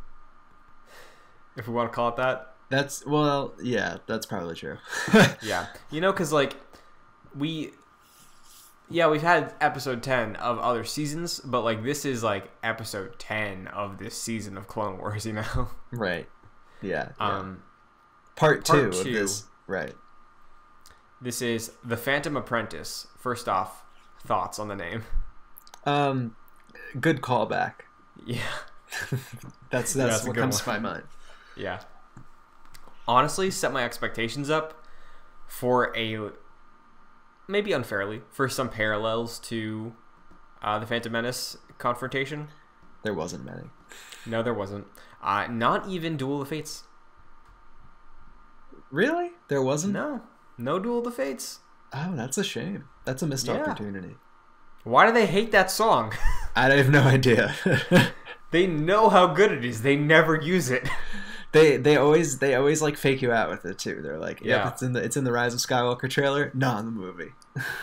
If we want to call it that. That's well, yeah, that's probably true. Yeah. You know cuz like we yeah, we've had episode 10 of other seasons, but like this is like episode 10 of this season of Clone Wars, you know. right. Yeah. yeah. Um part, part two, two. of this. Right. This is The Phantom Apprentice. First off, thoughts on the name? Um, good callback. Yeah. That's that's, that's what comes one. to my mind. Yeah. Honestly, set my expectations up for a maybe unfairly for some parallels to uh, the Phantom Menace confrontation. There wasn't many. No, there wasn't. Uh, not even Duel of the Fates. Really? There wasn't. No, no Duel of the Fates. Oh, that's a shame. That's a missed Yeah. opportunity. Why do they hate that song? I have no idea. they know how good it is. They never use it. they they always they always like fake you out with it too. They're like, yep, Yeah. it's in the it's in the Rise of Skywalker trailer. Not in the movie.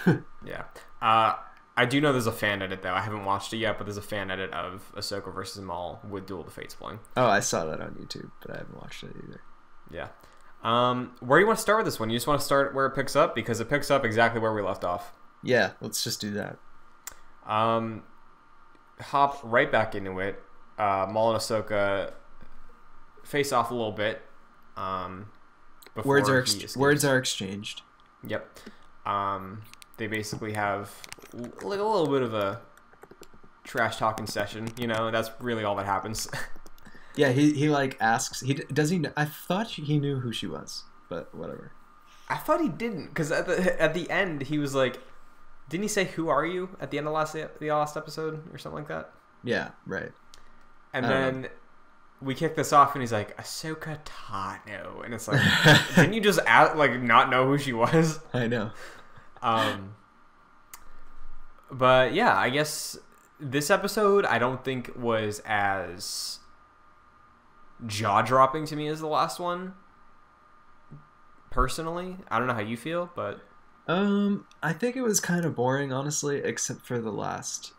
Yeah. Uh, I do know there's a fan edit though. I haven't watched it yet, but there's a fan edit of Ahsoka versus Maul with Duel of the Fates playing. oh, I saw that on YouTube, but I haven't watched it either. Yeah. Um, where do you want to start with this one? You just want to start where it picks up because it picks up exactly where we left off. Yeah, let's just do that. Um, hop right back into it. Uh, Maul and Ahsoka face off a little bit. Um, before Words are ex- words are exchanged. Yep. Um, they basically have like a little bit of a trash talking session. You know, that's really all that happens. Yeah, he he like asks. He does he. I thought he knew who she was, but whatever. I thought he didn't because at the at the end he was like, didn't he say "Who are you" at the end of last the last episode or something like that? Yeah, right. And then we kick this off, and he's like, "Ahsoka Tano," and it's like, didn't you just ask, like not know who she was? I know. Um, but yeah, I guess this episode I don't think was as jaw dropping to me as the last one. Personally, I don't know how you feel, but Um, I think it was kind of boring, honestly, except for the last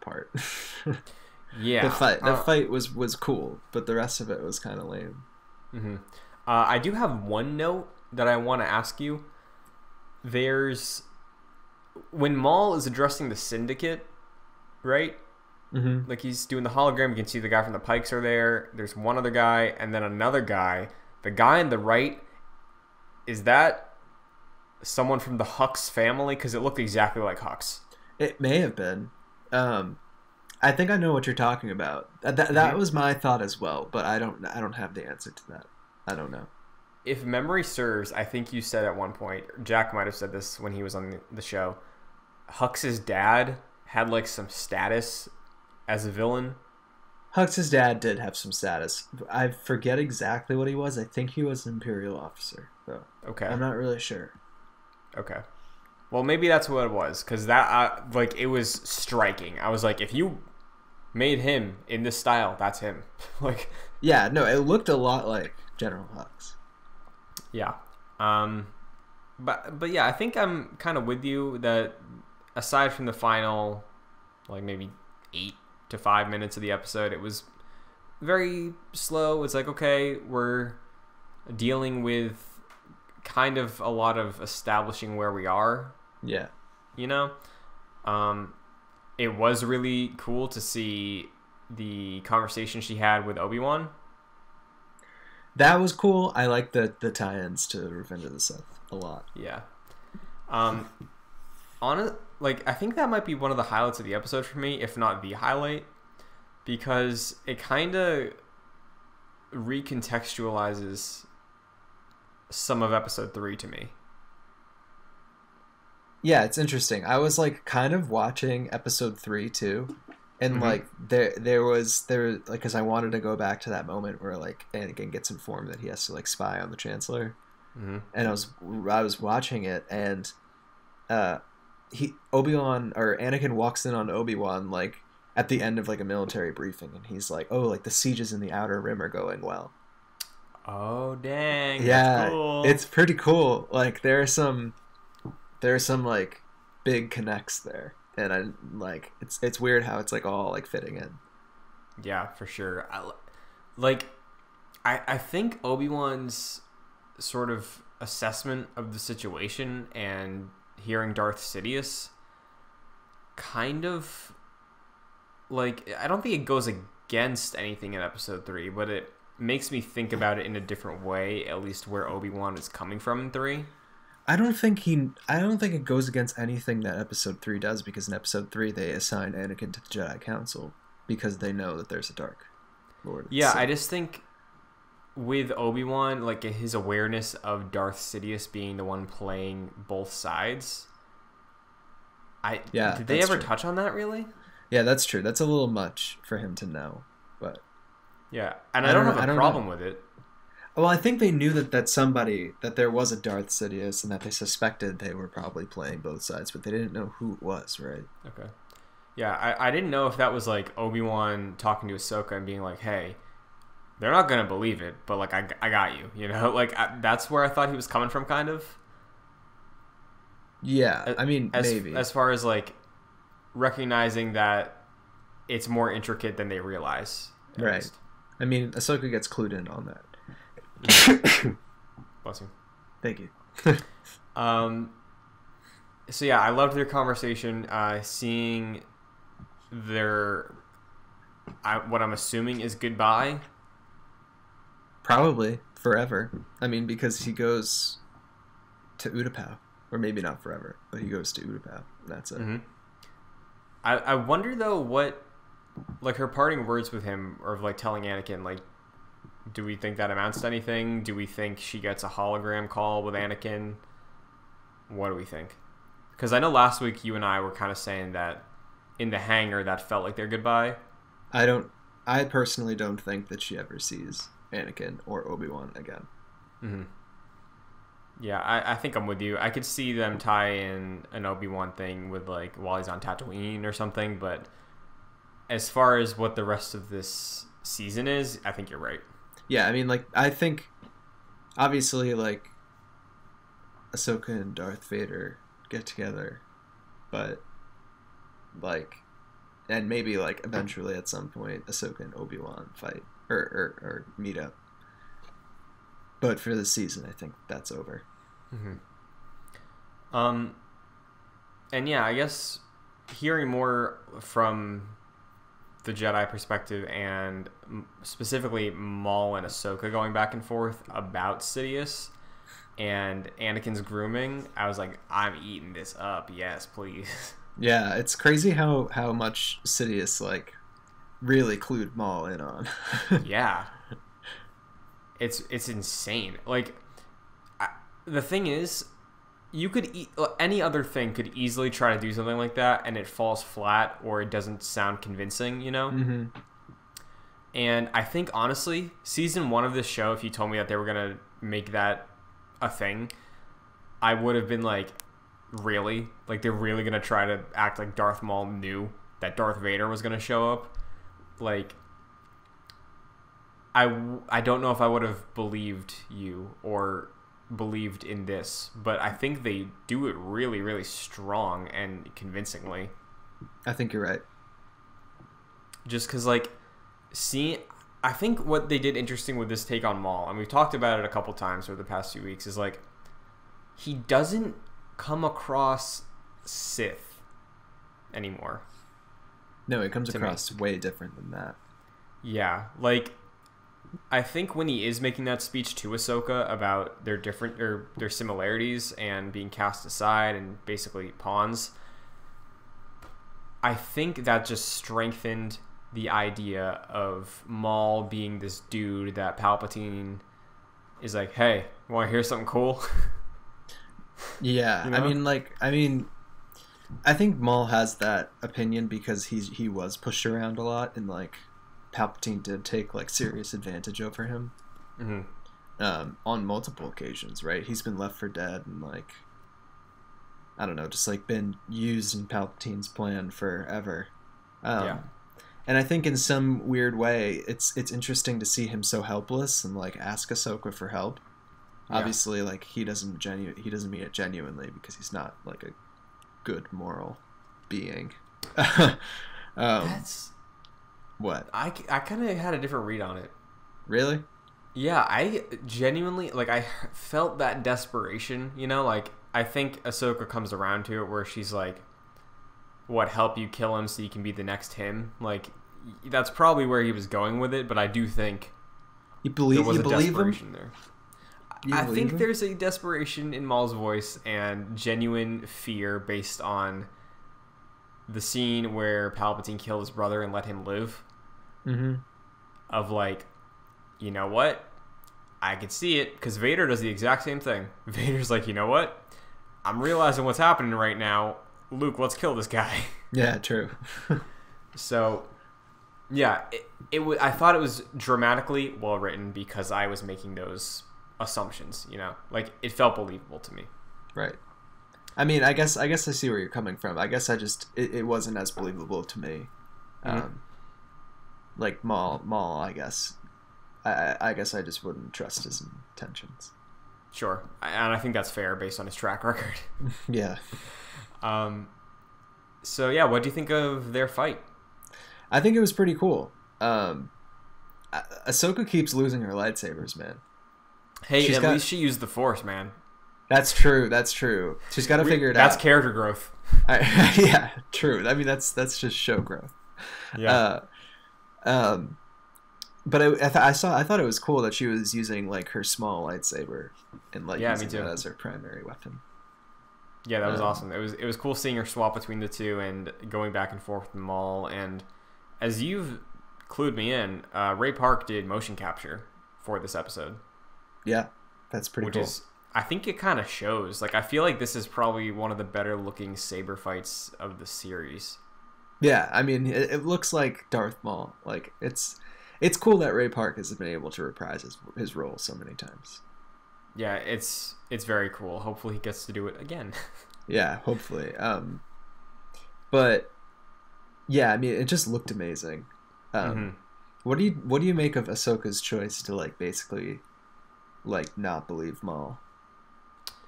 part. yeah, the fight, the uh, fight was was cool, but the rest of it was kind of lame. mhm. Uh, I do have one note that I want to ask you. There's when Maul is addressing the syndicate, right? Mm-hmm. like he's doing the hologram. You can see the guy from the Pikes are there. There's one other guy, and then another guy. The guy on the right is that someone from the Hux family? Because it looked exactly like Hux. It may have been. Um, I think I know what you're talking about. That that, that Mhm. was my thought as well, but I don't I don't have the answer to that. I don't know. If memory serves, I think you said at one point, Jack might have said this when he was on the- the show. Hux's dad had like some status as a villain. Hux's dad did have some status. I forget exactly what he was. I think he was an imperial officer, though. Okay. I'm not really sure. Okay. Well, maybe that's what it was, because that uh, like it was striking. I was like, if you made him in this style, that's him. like, Yeah, no, it looked a lot like General Hux. yeah. Um, but but yeah, I think I'm kind of with you that aside from the final, like maybe eight to five minutes of the episode, it was very slow. It's like okay, we're dealing with kind of a lot of establishing where we are Yeah. you know um it was really cool to see the conversation she had with obi-wan That was cool. I like the the tie-ins to Revenge of the Sith a lot. yeah um on it like i think that might be one of the highlights of the episode for me if not the highlight because it kind of recontextualizes some of episode 3 to me Yeah, it's interesting. I was like kind of watching episode 3 too. And Mhm. like there there was there like cuz I wanted to go back to that moment where like Anakin gets informed that he has to like spy on the chancellor. mm-hmm. and I was I was watching it, and uh, he Obi Wan or Anakin walks in on Obi Wan like at the end of like a military briefing, and he's like, "Oh, like the sieges in the Outer Rim are going well." oh dang yeah, that's cool. it's pretty cool. Like there are some there are some like big connects there, and I like it's it's weird how it's like all like fitting in. Yeah, for sure. I, like, I I think Obi Wan's sort of assessment of the situation and hearing Darth Sidious kind of like I don't think it goes against anything in Episode Three, but it makes me think about it in a different way. At least where Obi Wan is coming from in three. I don't think he. I don't think it goes against anything that Episode Three does because in Episode Three they assign Anakin to the Jedi Council because they know that there's a Dark Lord. Yeah, So- I just think with Obi Wan, like his awareness of Darth Sidious being the one playing both sides. I Yeah, Did they ever true. touch on that really? yeah, that's true. That's a little much for him to know, but Yeah, and I I, don't, don't- have I a don't problem with it. Well, I think they knew that that somebody that there was a Darth Sidious and that they suspected they were probably playing both sides, but they didn't know who it was, right? Okay. Yeah, I, I didn't know if that was like Obi Wan talking to Ahsoka and being like, "Hey, they're not gonna believe it, but like I, I got you," you know, like I, that's where I thought he was coming from, kind of. Yeah, I mean As maybe. as far as like recognizing that it's more intricate than they realize. Right. least. I mean, Ahsoka gets clued in on that. Bless you. Thank you. Um, so yeah, I loved their conversation. Uh, seeing their, I, what I'm assuming is goodbye. Probably forever. I mean, because he goes to Utapau, or maybe not forever, but he goes to Utapau. That's it. hmm I I wonder though what, like her parting words with him, or like telling Anakin, like, do we think that amounts to anything? Do we think she gets a hologram call with Anakin? What do we think? Because I know last week you and I were kind of saying that in the hangar that felt like their goodbye. I don't. I personally don't think that she ever sees Anakin or Obi Wan again. hmm Yeah, I, I think I'm with you. I could see them tie in an Obi Wan thing with like while he's on Tatooine or something, but as far as what the rest of this season is, I think you're right. Yeah, I mean, like I think, obviously, like Ahsoka and Darth Vader get together, but like, and maybe like eventually at some point, Ahsoka and Obi Wan fight or, or or meet up. But for this season, I think that's over. Mm-hmm. Um, and yeah, I guess hearing more from the Jedi perspective and specifically Maul and Ahsoka going back and forth about Sidious and Anakin's grooming, I was like, I'm eating this up. Yes, please. Yeah, it's crazy how how much Sidious like really clued Maul in on. yeah it's it's insane like I, the thing is you could e- any other thing could easily try to do something like that and it falls flat or it doesn't sound convincing you know? Hmm and i think honestly season one of this show if you told me that they were gonna make that a thing i would have been like really? Like they're really gonna try to act like darth maul knew that darth vader was gonna show up? Like I, w- I don't know if I would have believed you or believed in this, but I think they do it really, really strong and convincingly. I think you're right. Just because, like, see, I think what they did interesting with this take on Maul, and we've talked about it a couple times over the past few weeks, is like he doesn't come across Sith anymore. No, it comes To me. across way different than that. Yeah, like I think when he is making that speech to Ahsoka about their different or their similarities and being cast aside and basically pawns, I think that just strengthened the idea of Maul being this dude that Palpatine is like, "Hey, want to hear something cool?" Yeah, You I mean, like, I mean, I think Maul has that opinion because he's he was pushed around a lot, and like, Palpatine did take like serious advantage over him hmm um, on multiple occasions. Right? He's been left for dead, and like, I don't know, just like been used in Palpatine's plan forever. Um, Yeah. And I think in some weird way, it's it's interesting to see him so helpless and like ask Ahsoka for help. Yeah. Obviously, like he doesn't genu- he doesn't mean it genuinely because he's not like a good moral being. um, That's what I, I kind of had a different read on it. really? Yeah, I genuinely like I felt that desperation, you know, like I think Ahsoka comes around to it where she's like what help you kill him so you can be the next him. Like that's probably where he was going with it, but I do think You believe there was a believe him? desperation there. You I think him? there's a desperation in Maul's voice and genuine fear based on the scene where Palpatine killed his brother and let him live. Mhm. Of like, you know what? I could see it because Vader does the exact same thing. Vader's like, you know what? I'm realizing what's happening right now. Luke, let's kill this guy. Yeah, true. So, yeah, it, it w- I thought it was dramatically well written because I was making those assumptions. You know, like it felt believable to me. right. I mean, I guess I guess I see where you're coming from. I guess I just it, it wasn't as believable to me. Mhm. Um, like Maul, Maul. I guess. I, I- I guess I just wouldn't trust his intentions. Sure, and I think that's fair based on his track record. Yeah, Um, so yeah, what do you think of their fight? I think it was pretty cool. Um, Ah- Ahsoka keeps losing her lightsabers, man. Hey, She's at got- least she used the Force, man. That's true. That's true. She's got to figure it that's out. That's character growth. I, yeah, true. I mean, that's that's just show growth. Uh, um, but I, I, th- I saw I thought it was cool that she was using like her small lightsaber and like Yeah, me using too. it as her primary weapon. Yeah, that was Um, awesome. It was it was cool seeing her swap between the two and going back and forth with Maul. And as you've clued me in, uh, Ray Park did motion capture for this episode, Yeah, that's pretty which cool. is I think it kind of shows. Like I feel like this is probably one of the better looking saber fights of the series. Yeah, I mean, it, it looks like Darth Maul. Like it's it's cool that Ray Park has been able to reprise his his role so many times. Yeah, it's it's very cool. Hopefully he gets to do it again. Yeah, hopefully. Um, but yeah, I mean, it just looked amazing. Um, Mhm. What do you what do you make of Ahsoka's choice to like basically like not believe Maul,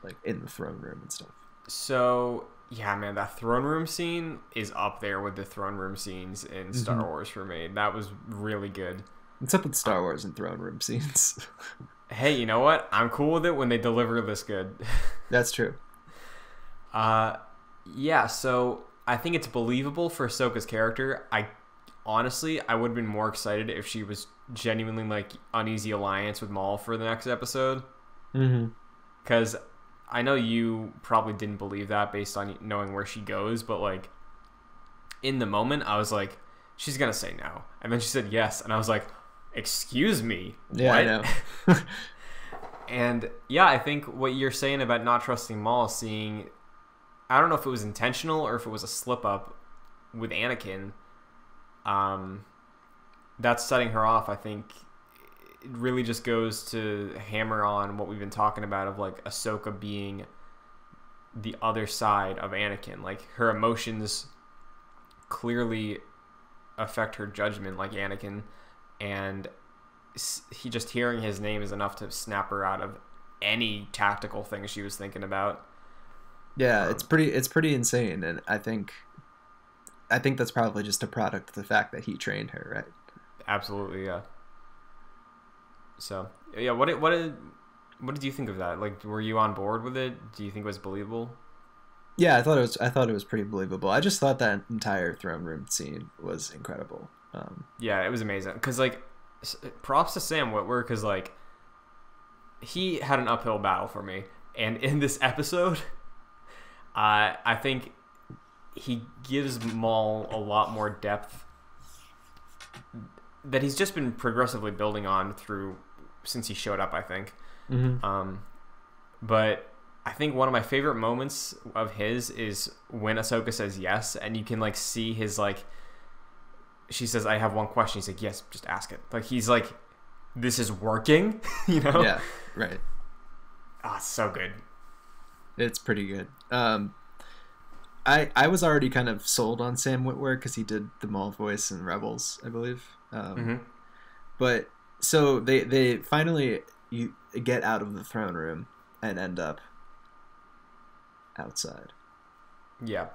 like in the throne room and stuff? So yeah, man, that throne room scene is up there with the throne room scenes in Star Mhm. Wars for me. That was really good. What's up with Star Wars and throne room scenes? Hey, you know what? I'm cool with it when they deliver this good. That's true. Uh, yeah. So I think it's believable for Ahsoka's character. I honestly, I would have been more excited if she was genuinely like uneasy alliance with Maul for the next episode, Mm-hmm. I know you probably didn't believe that based on knowing where she goes, but like in the moment, I was like, she's gonna say no, and then she said yes, and I was like, excuse me, Yeah, what? I know. And yeah, I think what you're saying about not trusting Maul, seeing, I don't know if it was intentional or if it was a slip up with Anakin. Um, that's setting her off. I think really just goes to hammer on what we've been talking about of like Ahsoka being the other side of Anakin. Like her emotions clearly affect her judgment, like Anakin, and he just hearing his name is enough to snap her out of any tactical thing she was thinking about. Yeah, it's um, pretty it's pretty insane, and I think I think that's probably just a product of the fact that he trained her, right? Absolutely, yeah. So yeah, what did, what did what did you think of that? Like, were you on board with it? Do you think it was believable? Yeah, I thought it was I thought it was pretty believable. I just thought that entire throne room scene was incredible. Um, Yeah, it was amazing. Cause like, props to Sam Witwer, cause like, he had an uphill battle for me, and in this episode, uh, I think he gives Maul a lot more depth that he's just been progressively building on through since he showed up. I think. Um, but I think one of my favorite moments of his is when Ahsoka says yes, and you can like see his like. She says, "I have one question." He's like, "Yes, just ask it." Like he's like, "This is working," you know? Yeah, right. Ah, it's so good. It's pretty good. Um, I I was already kind of sold on Sam Witwer because he did the Maul voice in Rebels, I believe. Um, hmm But so they they finally you get out of the throne room and end up outside. Yeah.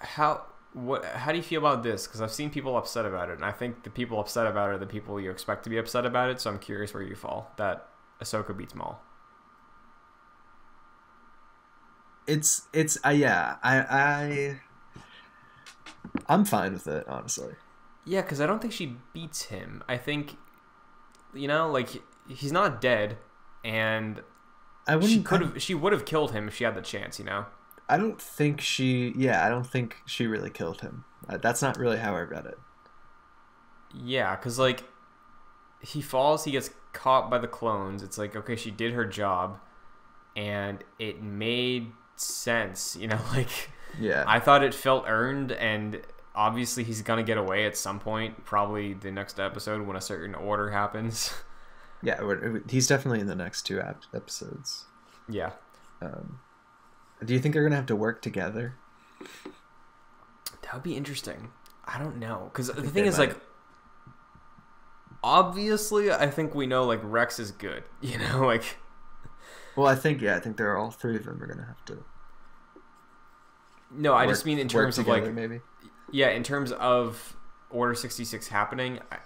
How what? How do you feel about this? Because I've seen people upset about it, and I think the people upset about it are the people you expect to be upset about it. So I'm curious where you fall. That Ahsoka beats Maul. It's it's uh, yeah I I I'm fine with it honestly. Yeah, because I don't think she beats him. I think, you know, like he's not dead, and I wouldn't. she could have she would have killed him if she had the chance. You know. I don't think she. Yeah, I don't think she really killed him. Uh, that's not really how I read it. Yeah, because like he falls, he gets caught by the clones. It's like okay, she did her job, and it made sense. You know, like Yeah. I thought it felt earned, and obviously he's gonna get away at some point. Probably the next episode when a certain order happens. yeah. He's definitely in the next two episodes. yeah, Um, do you think they're gonna have to work together? that would be interesting. I don't know, because the thing is might. like. Obviously, I think we know like Rex is good. You know, like Well, I think yeah. I think they're all three of them are gonna have to. no, I work- just mean in terms of like maybe. Yeah, in terms of Order sixty six happening. I,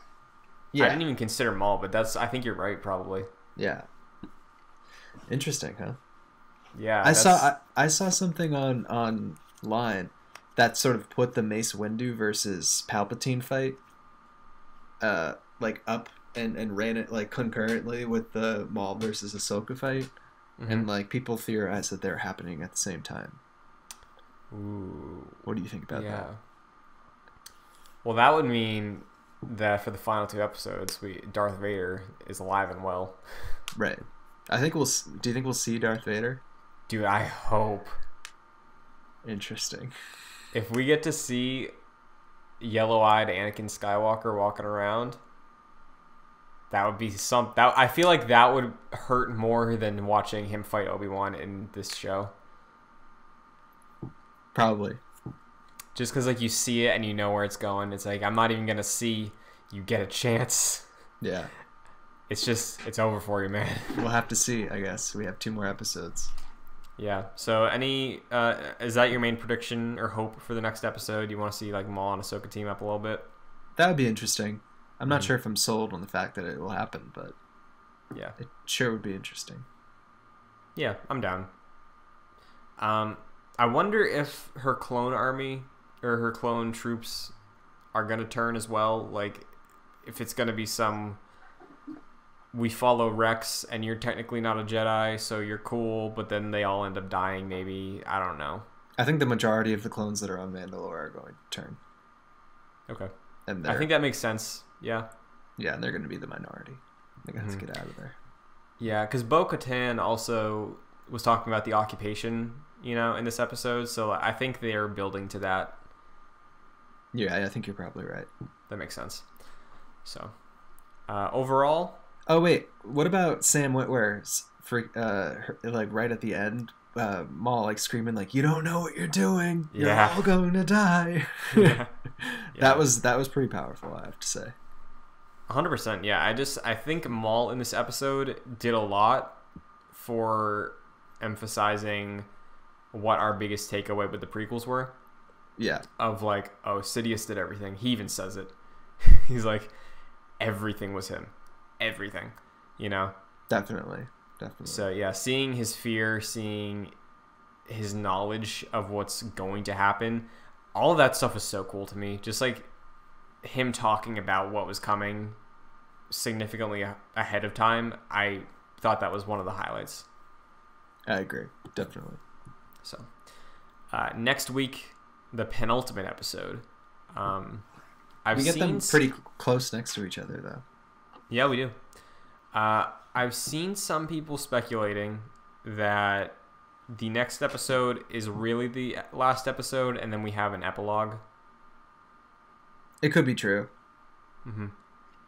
Yeah. I didn't even consider Maul, but that's I think you're right, probably. Yeah. Interesting, huh? Yeah, I saw I, I saw something on online that sort of put the Mace Windu versus Palpatine fight uh like up and and ran it like concurrently with the Maul versus Ahsoka fight Mhm. and like people theorize that they're happening at the same time. Ooh, What do you think about yeah. that? Well, that would mean that for the final two episodes, we Darth Vader is alive and well. Right. I think we'll do you think we'll see Darth Vader? Dude, I hope Interesting. if we get to see yellow-eyed Anakin Skywalker walking around, that would be some. That I feel like that would hurt more than watching him fight Obi Wan in this show. Probably. Just because like you see it and you know where it's going, it's like I'm not even gonna see you get a chance. Yeah. It's just it's over for you, man. We'll have to see, I guess. We have two more episodes. Yeah. So, any uh, is that your main prediction or hope for the next episode? You want to see like Maul and Ahsoka team up a little bit? That would be interesting. I'm not Mhm. sure if I'm sold on the fact that it will happen, but Yeah. it sure would be interesting. Yeah, I'm down. Um, I wonder if her clone army or her clone troops are gonna turn as well. Like, if it's gonna be some. We follow Rex, and you're technically not a Jedi, so you're cool. But then they all end up dying. Maybe I don't know. I think the majority of the clones that are on Mandalore are going to turn, Okay, and I think that makes sense. Yeah. yeah, and they're going to be the minority. They're to Mhm. have to get out of there. Yeah, because Bo Katan also was talking about the occupation, you know, in this episode. So I think they are building to that. Yeah, I think you're probably right. That makes sense. So uh, overall, Oh wait, what about Sam Witwer's for uh her, like right at the end? Uh, Maul like screaming like, "You don't know what you're doing. You're Yeah. all going to die." Yeah. That was that was pretty powerful, I have to say. 100%. Yeah, I just I think Maul in this episode did a lot for emphasizing what our biggest takeaway with the prequels were. Yeah, Of like, oh, Sidious did everything. He even says it. He's like, everything was him. Everything. You know? definitely, definitely. So yeah, seeing his fear, seeing his knowledge of what's going to happen, all of that stuff is so cool to me. Just like him talking about what was coming significantly ahead of time, I thought that was one of the highlights. I agree, definitely. So uh, next week, the penultimate episode. Um, I've we get them pretty close next to each other, though. Yeah, we do. Uh, I've seen some people speculating that the next episode is really the last episode, and then we have an epilogue. It could be true. hmm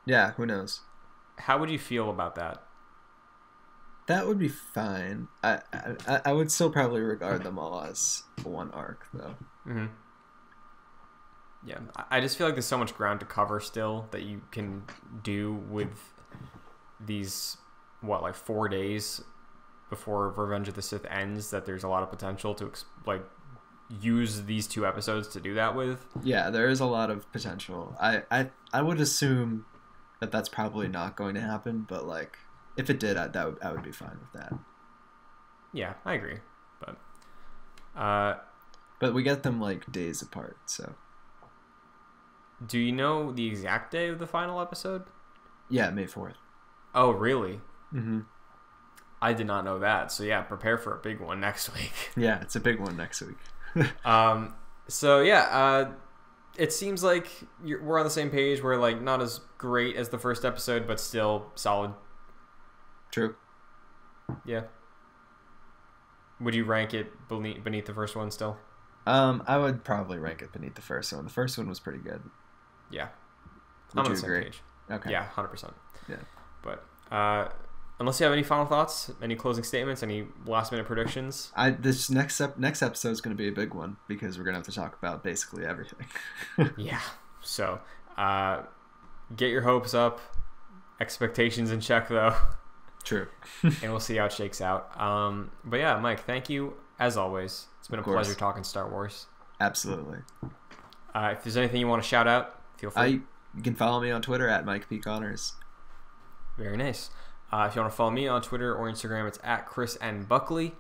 Yeah, who knows? How would you feel about that? That would be fine. I, I I would still probably regard them all as one arc, though. Hmm Yeah, I- I just feel like there's so much ground to cover still that you can do with these what like four days before Revenge of the Sith ends. That there's a lot of potential to like use these two episodes to do that with. Yeah, there is a lot of potential. I I I would assume that that's probably not going to happen, but like if it did, I, that would I would be fine with that. Yeah, I agree. But uh, But we get them like days apart, so do you know the exact day of the final episode? yeah, May fourth. Oh, really? Mm-hmm. I did not know that. So yeah, prepare for a big one next week. Yeah, it's a big one next week. um, so yeah, uh, it seems like you're, we're on the same page. We're like not as great as the first episode, but still solid. True. Yeah. Would you rank it beneath, beneath the first one still? Um, I would probably rank it beneath the first one. The first one was pretty good. Yeah. Would I'm on the same agree? page. Okay. Yeah, hundred percent. Yeah. But uh, unless you have any final thoughts, any closing statements, any last minute predictions, I this next ep- next episode is going to be a big one because we're going to have to talk about basically everything. yeah. So uh, get your hopes up, expectations in check though, True. and we'll see how it shakes out. Um, but yeah, Mike, thank you as always. It's been a course. pleasure talking Star Wars. Absolutely. Uh, if there's anything you want to shout out, feel free. I you can follow me on Twitter at Mike P Connors. Very nice. Uh, if you want to follow me on Twitter or Instagram, it's at Christian Buckley.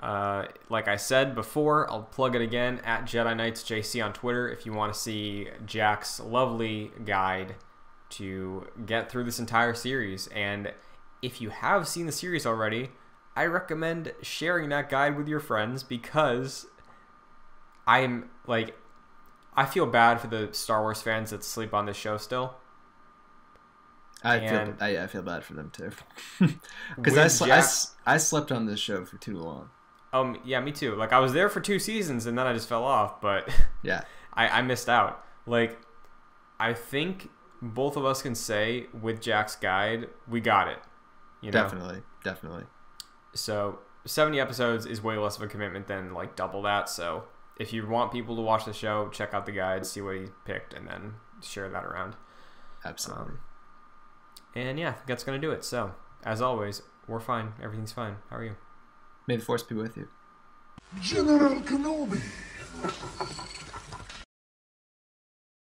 Uh, like I said before, I'll plug it again at Jedi Nights JC on Twitter if you want to see Jack's lovely guide to get through this entire series. And if you have seen the series already, I recommend sharing that guide with your friends because I'm like, I feel bad for the Star Wars fans that sleep on this show still. I And- feel I, I feel bad for them too, because I, sl- I, Jack- s- I slept on this show for too long. Um, yeah, me too. Like I was there for two seasons and then I just fell off, but Yeah, I, I missed out. Like I think both of us can say with Jack's guide, we got it. You know? definitely, definitely. So seventy episodes is way less of a commitment than like double that. So if you want people to watch the show, check out the guide, see what he picked, and then share that around. Absolutely. Um, and yeah, I think that's gonna do it. So as always, we're fine. Everything's fine. How are you? May the force be with you. General Kenobi.